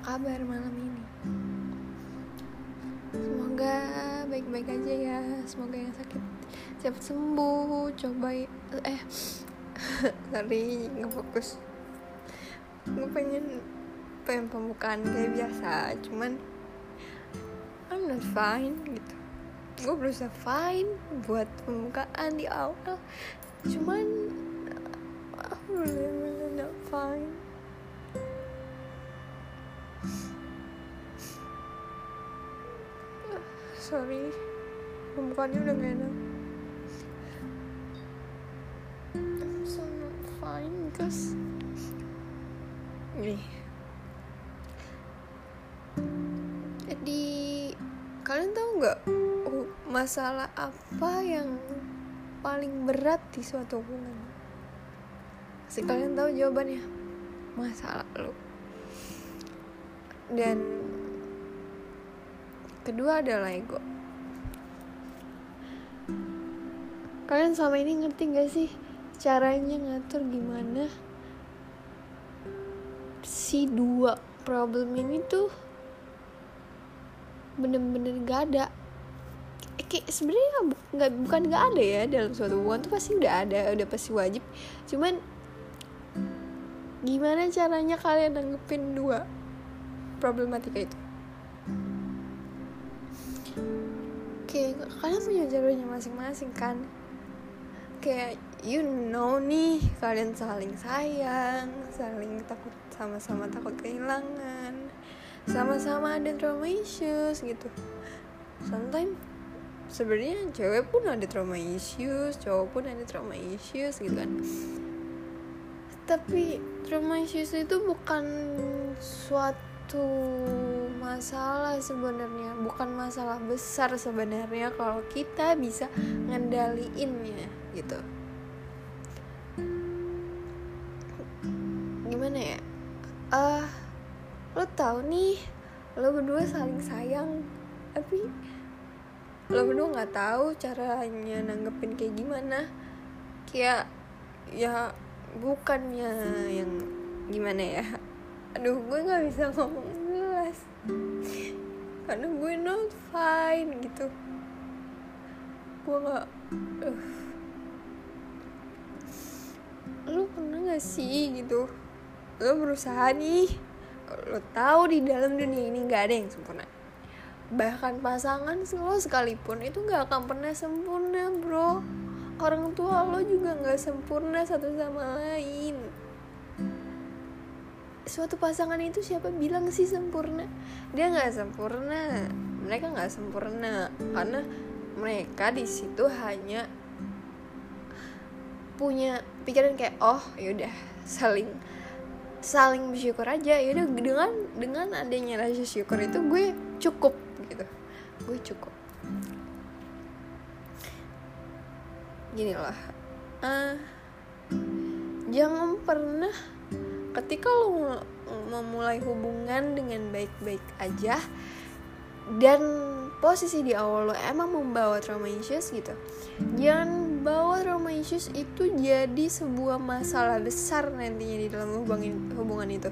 kabar malam ini? Semoga baik-baik aja ya. Semoga yang sakit cepat sembuh. Coba eh sorry nggak fokus. Gue pengen pengen pembukaan kayak biasa, cuman I'm not fine gitu. Gue berusaha fine buat pembukaan di awal, cuman I'm really, really not fine. Sorry. Pembukaannya udah gak enak. I'm so not fine because nih. Jadi kalian tahu nggak uh, masalah apa yang paling berat di suatu hubungan? Pasti kalian tahu jawabannya. Masalah lo. Dan kedua adalah ego kalian selama ini ngerti gak sih caranya ngatur gimana si dua problem ini tuh bener-bener gak ada? Kayak sebenarnya nggak bukan nggak ada ya dalam suatu hubungan tuh pasti udah ada udah pasti wajib. Cuman gimana caranya kalian nanggepin dua problematika itu kayak kalian punya jalurnya masing-masing kan. Kayak you know nih kalian saling sayang saling takut sama-sama takut kehilangan sama-sama ada trauma issues gitu. Sometimes sebenarnya cewek pun ada trauma issues cowok pun ada trauma issues gitu kan. Tapi trauma issues itu bukan suatu masalah sebenarnya. Bukan masalah besar sebenarnya kalau kita bisa ngendaliinnya gitu. Gimana ya? Ah uh, lo tau nih lo berdua saling sayang tapi lo berdua nggak tahu caranya nanggepin kayak gimana. Kayak ya bukannya yang gimana ya aduh gue nggak bisa ngomong jelas. Karena gue not fine gitu. Gue nggak uh. lo pernah gak sih gitu? Lo berusaha nih. Lo tahu di dalam dunia ini nggak ada yang sempurna. Bahkan pasangan lo sekalipun itu nggak akan pernah sempurna bro. Orang tua lo juga nggak sempurna satu sama lain suatu pasangan itu siapa bilang sih sempurna? Dia nggak sempurna. Mereka nggak sempurna. Karena mereka di situ hanya punya pikiran kayak oh yaudah saling saling bersyukur aja. Yaudah dengan dengan adanya rasa syukur itu gue cukup gitu. Gue cukup. Gini loh. Uh, jangan pernah ketika lo memulai hubungan dengan baik-baik aja dan posisi di awal lo emang membawa trauma issues gitu jangan bawa trauma issues itu jadi sebuah masalah besar nantinya di dalam hubungan hubungan itu.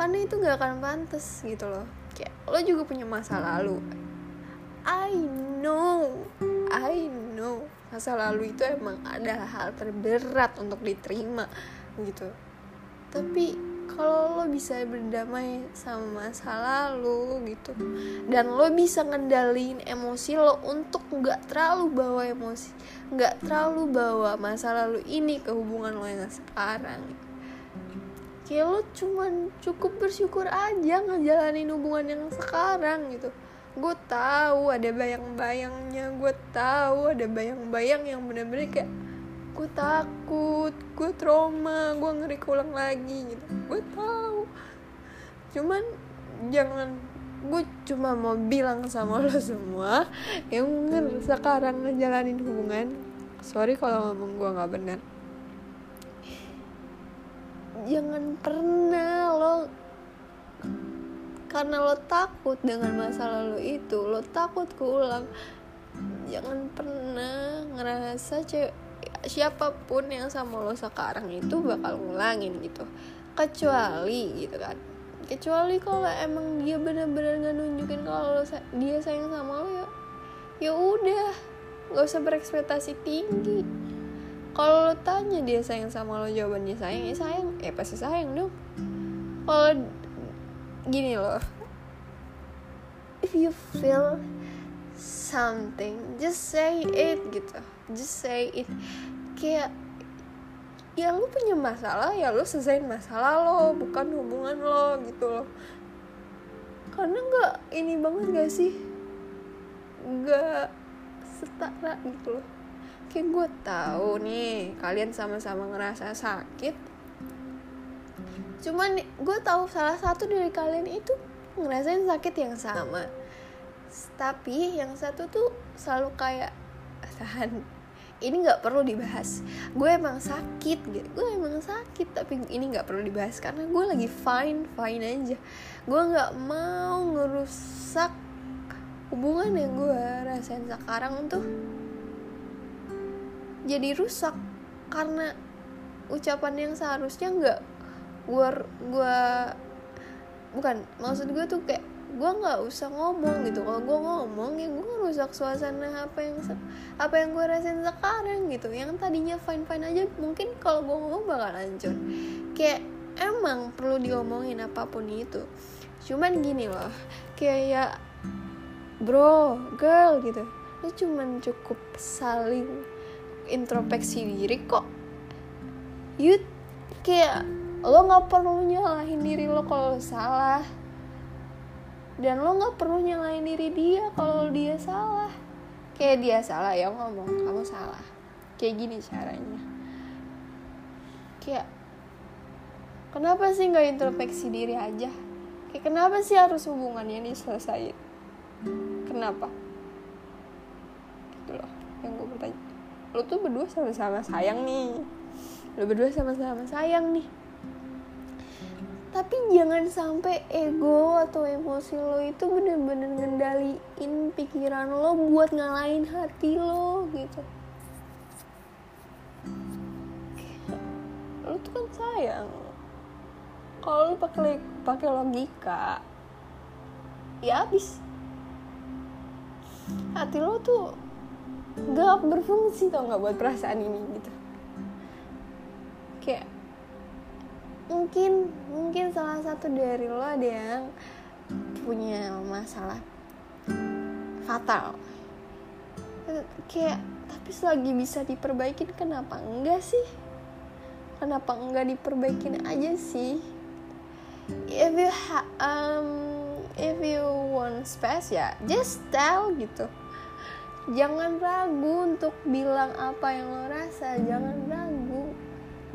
Karena itu gak akan pantas gitu loh. Kayak lo juga punya masa lalu. I know I know. Masa lalu itu emang adalah hal terberat untuk diterima gitu tapi kalau lo bisa berdamai sama masa lalu gitu dan lo bisa ngendaliin emosi lo untuk nggak terlalu bawa emosi nggak terlalu bawa masa lalu ini ke hubungan lo yang sekarang. Kayak lo cuman cukup bersyukur aja ngejalanin hubungan yang sekarang gitu. Gue tahu ada bayang-bayangnya gue tahu ada bayang-bayang yang bener-bener kayak gue takut gue trauma gue ngeri keulang lagi gitu. Gue tahu. Cuman jangan gue cuma mau bilang sama lo semua yang sekarang ngejalanin hubungan. Sorry kalau ngomong gue nggak benar jangan pernah lo karena lo takut dengan masa lalu itu lo takut keulang. Jangan pernah ngerasa cewek siapa pun yang sama lo sekarang itu bakal ngulangin gitu. Kecuali gitu kan. Kecuali kalau emang dia bener-bener nggak nunjukin kalau dia sayang sama lo ya ya udah. Nggak usah berekspektasi tinggi. Kalau lo tanya dia sayang sama lo jawabannya sayang ya sayang. Eh pasti sayang dong. Kalau gini loh. If you feel something just say it gitu just say it. Kayak ya lu punya masalah ya lu selesaiin masalah lo bukan hubungan lo gitu loh. Karena nggak ini banget gak sih? Nggak setara gitu loh. Kayak gue tahu nih kalian sama-sama ngerasa sakit. Cuman gue tahu salah satu dari kalian itu ngerasain sakit yang sama. Tapi yang satu tuh selalu kayak tahan ini nggak perlu dibahas. Gue emang sakit gitu. Gue emang sakit tapi ini nggak perlu dibahas karena gue lagi fine fine aja. Gue nggak mau ngerusak hubungan yang gue rasain sekarang tuh jadi rusak karena ucapan yang seharusnya nggak gue gue bukan maksud gue tuh kayak gue nggak usah ngomong gitu. Kalau gue ngomong ya gue rusak suasana apa yang apa yang gue rasain sekarang gitu. Yang tadinya fine fine aja mungkin kalau gue ngomong bakal hancur. Kayak emang perlu diomongin apa pun itu. Cuman gini loh kayak bro girl gitu. Lu cuman cukup saling introspeksi diri kok. You kayak lo nggak perlu nyalahin diri lo kalau salah dan lo nggak perlu nyalain diri dia kalau dia salah. Kayak dia salah ya ngomong kamu salah. Kayak gini caranya. Kayak kenapa sih nggak introspeksi diri aja? Kayak kenapa sih harus hubungannya selesai? Kenapa? Gitu loh yang gue bertanya. Lo tuh berdua sama-sama sayang nih. Lo berdua sama-sama sayang nih tapi jangan sampai ego atau emosi lo itu bener-bener ngendaliin pikiran lo buat ngalahin hati lo gitu. Lo tuh kan sayang. Kalau lo pakai pakai logika ya abis hati lo tuh gak berfungsi tau gak buat perasaan ini gitu mungkin mungkin salah satu dari lo ada yang punya masalah fatal. Kayak tapi selagi bisa diperbaikin kenapa enggak sih? Kenapa enggak diperbaikin aja sih? If you um, if you want space ya just tell gitu. Jangan ragu untuk bilang apa yang lo rasa jangan ragu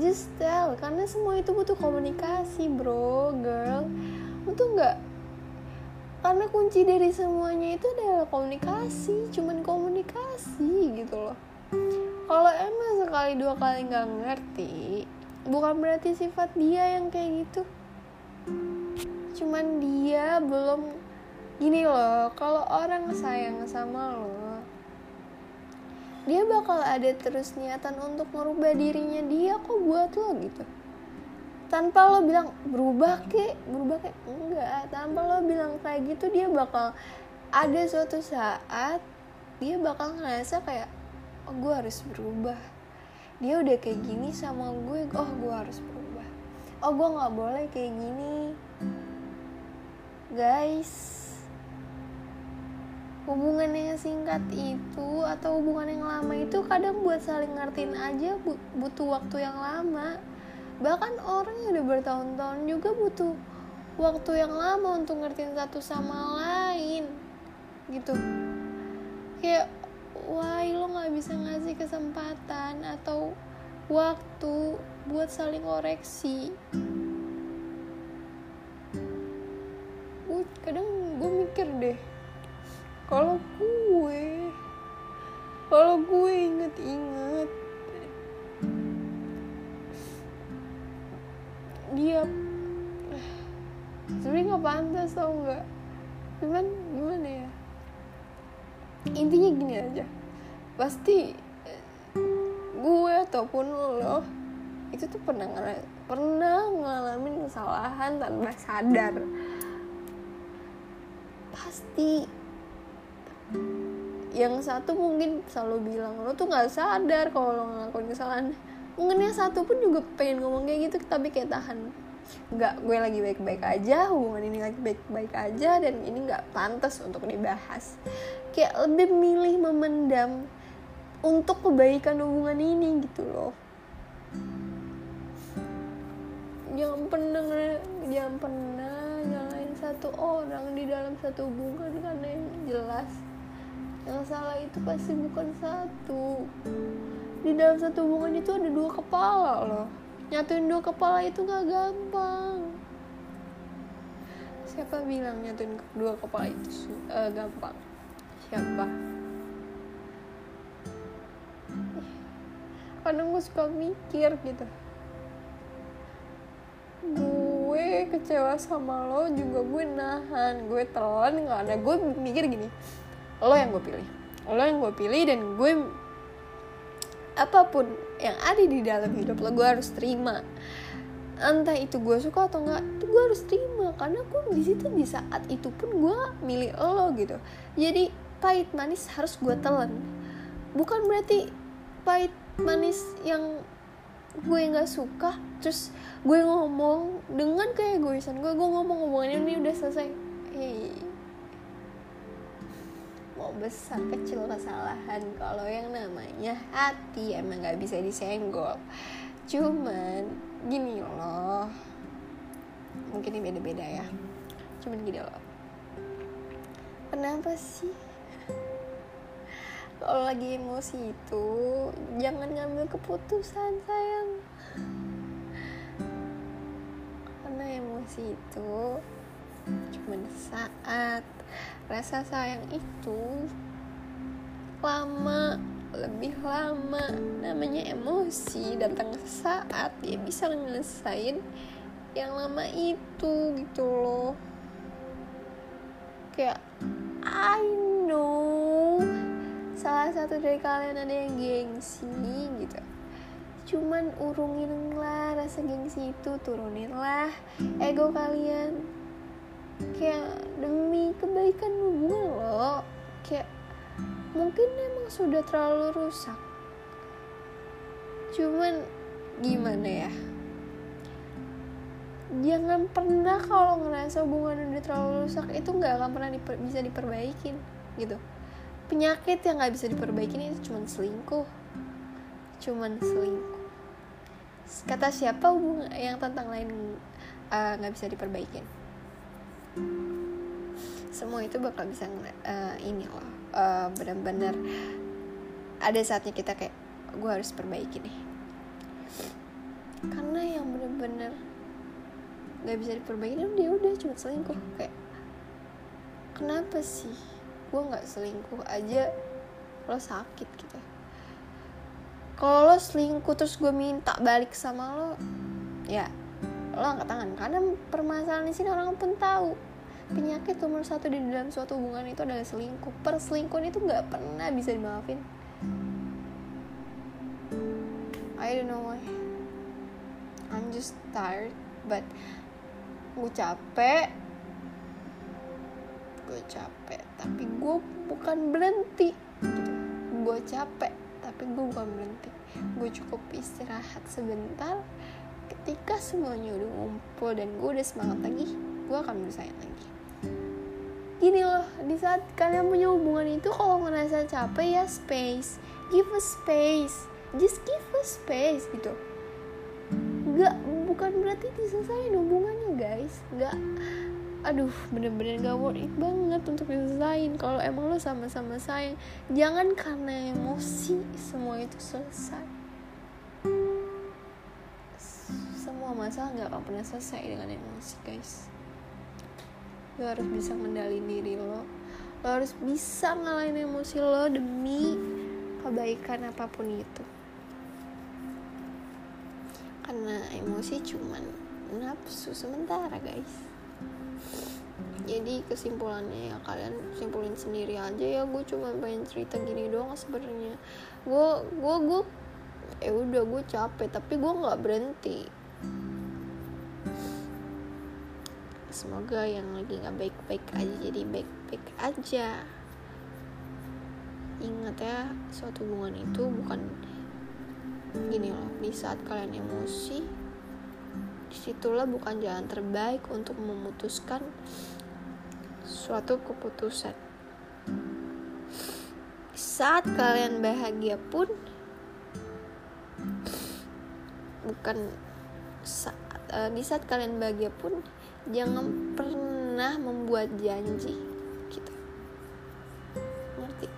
just tell karena semua itu butuh komunikasi bro girl. Itu nggak karena kunci dari semuanya itu adalah komunikasi cuman komunikasi gitu loh. Kalau emang sekali dua kali nggak ngerti bukan berarti sifat dia yang kayak gitu. Cuman dia belum gini loh kalau orang sayang sama lo dia bakal ada terus niatan untuk merubah dirinya dia kok buat lo gitu. Tanpa lo bilang berubah ke berubah ke enggak. Tanpa lo bilang kayak gitu dia bakal ada suatu saat dia bakal ngerasa kayak oh gue harus berubah. Dia udah kayak gini sama gue oh gue harus berubah. Oh gue nggak boleh kayak gini. Guys hubungan yang singkat itu atau hubungan yang lama itu kadang buat saling ngertiin aja butuh waktu yang lama. Bahkan orang yang udah bertahun-tahun juga butuh waktu yang lama untuk ngertiin satu sama lain gitu. Kayak wah lo nggak bisa ngasih kesempatan atau waktu buat saling koreksi pernah ngalamin kesalahan tanpa sadar. Pasti yang satu mungkin selalu bilang lo tuh nggak sadar kalau lo ngelakuin kesalahan. Mungkin yang satu pun juga pengen ngomong kayak gitu tapi kayak tahan nggak gue lagi baik-baik aja hubungan ini lagi baik-baik aja dan ini nggak pantas untuk dibahas. Kayak lebih milih memendam untuk kebaikan hubungan ini gitu loh jangan pernah jangan pernah nyalain satu orang di dalam satu hubungan karena yang jelas. Yang salah itu pasti bukan satu. Di dalam satu hubungan itu ada dua kepala loh. Nyatuin dua kepala itu gak gampang. Siapa bilang nyatuin dua kepala itu uh, gampang? Siapa? Kadang gue suka mikir gitu kecewa sama lo juga gue nahan gue telan nggak ada. Gue mikir gini lo yang gue pilih. Lo yang gue pilih dan gue apa pun yang ada di dalam hidup lo gue harus terima. Entah itu gue suka atau enggak itu gue harus terima. Karena gue di situ di saat itu pun gue milih lo gitu. Jadi pahit manis harus gue telan. Bukan berarti pahit manis yang gue nggak suka terus gue ngomong dengan kayak gue gue gue ngomong ngomongin ini udah selesai. Hey mau besar kecil kesalahan kalau yang namanya hati emang nggak bisa disenggol. Cuman gini loh. Mungkin ini beda-beda ya. Cuman gini loh. Kenapa sih kalau lagi emosi itu jangan ngambil keputusan sayang. Karena emosi itu cuma saat rasa sayang itu lama lebih lama. Namanya emosi datang saat dia bisa ngelesain yang lama itu gitu loh. Kayak I salah satu dari kalian ada yang gengsi gitu. Cuman urungin lah rasa gengsi itu turunin lah ego kalian. Kayak demi kebaikan hubungan lo kayak mungkin emang sudah terlalu rusak. Cuman gimana ya? Jangan pernah kalau ngerasa hubungan udah terlalu rusak itu nggak akan pernah diper bisa diperbaikin gitu penyakit yang nggak bisa diperbaikin itu cuman selingkuh. Cuman selingkuh. Kata siapa hubungan yang tentang lain eh, nggak uh, bisa diperbaikin? Semua itu bakal bisa uh, ini loh uh, benar-benar ada saatnya kita kayak gue harus perbaiki nih. Karena yang benar-benar nggak bisa diperbaiki dia udah cuma selingkuh. Kayak kenapa sih gue nggak selingkuh aja lo sakit gitu. Kalau lo selingkuh terus gue minta balik sama lo ya lo angkat tangan. Karena permasalahan di sini orang pun tahu penyakit nomor satu di dalam suatu hubungan itu adalah selingkuh. Perselingkuhan itu nggak pernah bisa dimaafin. I don't know why. I'm just tired but gue capek gue capek tapi gue bukan berhenti. Gue capek tapi gue bukan berhenti. Gue cukup istirahat sebentar. Ketika semuanya udah ngumpul dan gue udah semangat lagi gue akan berusaha lagi. Gini loh di saat kalian punya hubungan itu kalau ngerasa capek ya space. Give a space. Just give a space gitu. Nggak bukan berarti diselesain hubungannya guys. Nggak aduh bener-bener gak worth it banget untuk diselesain kalau emang lo sama-sama sayang jangan karena emosi semua itu selesai. Semua masalah nggak akan pernah selesai dengan emosi guys. Lo harus bisa mendalin diri lo. Lo harus bisa ngalahin emosi lo demi kebaikan apa pun itu. Karena emosi cuman nafsu sementara guys jadi kesimpulannya ya kalian simpulin sendiri aja ya. Gue cuma pengen cerita gini doang sebenarnya. Gue gue gue eh udah gue capek tapi gue nggak berhenti. Semoga yang lagi nggak baik-baik aja jadi baik-baik aja. Ingat ya suatu hubungan itu bukan gini loh. Di saat kalian emosi di situlah bukan jalan terbaik untuk memutuskan suatu keputusan. Saat kalian bahagia pun bukan saat uh, di saat kalian bahagia pun jangan pernah membuat janji gitu. Ngerti?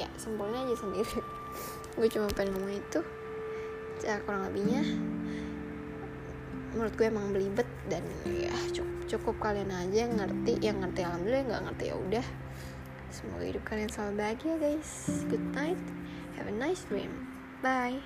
Ya sempurna aja sendiri. Gue cuma pengen ngomong itu ya kurang lebihnya menurut gue emang belibet dan ya cukup, cukup kalian aja yang ngerti yang ngerti alhamdulillah nggak ngerti ya udah. Semoga hidup kalian selalu bahagia guys. Good night. Have a nice dream. Bye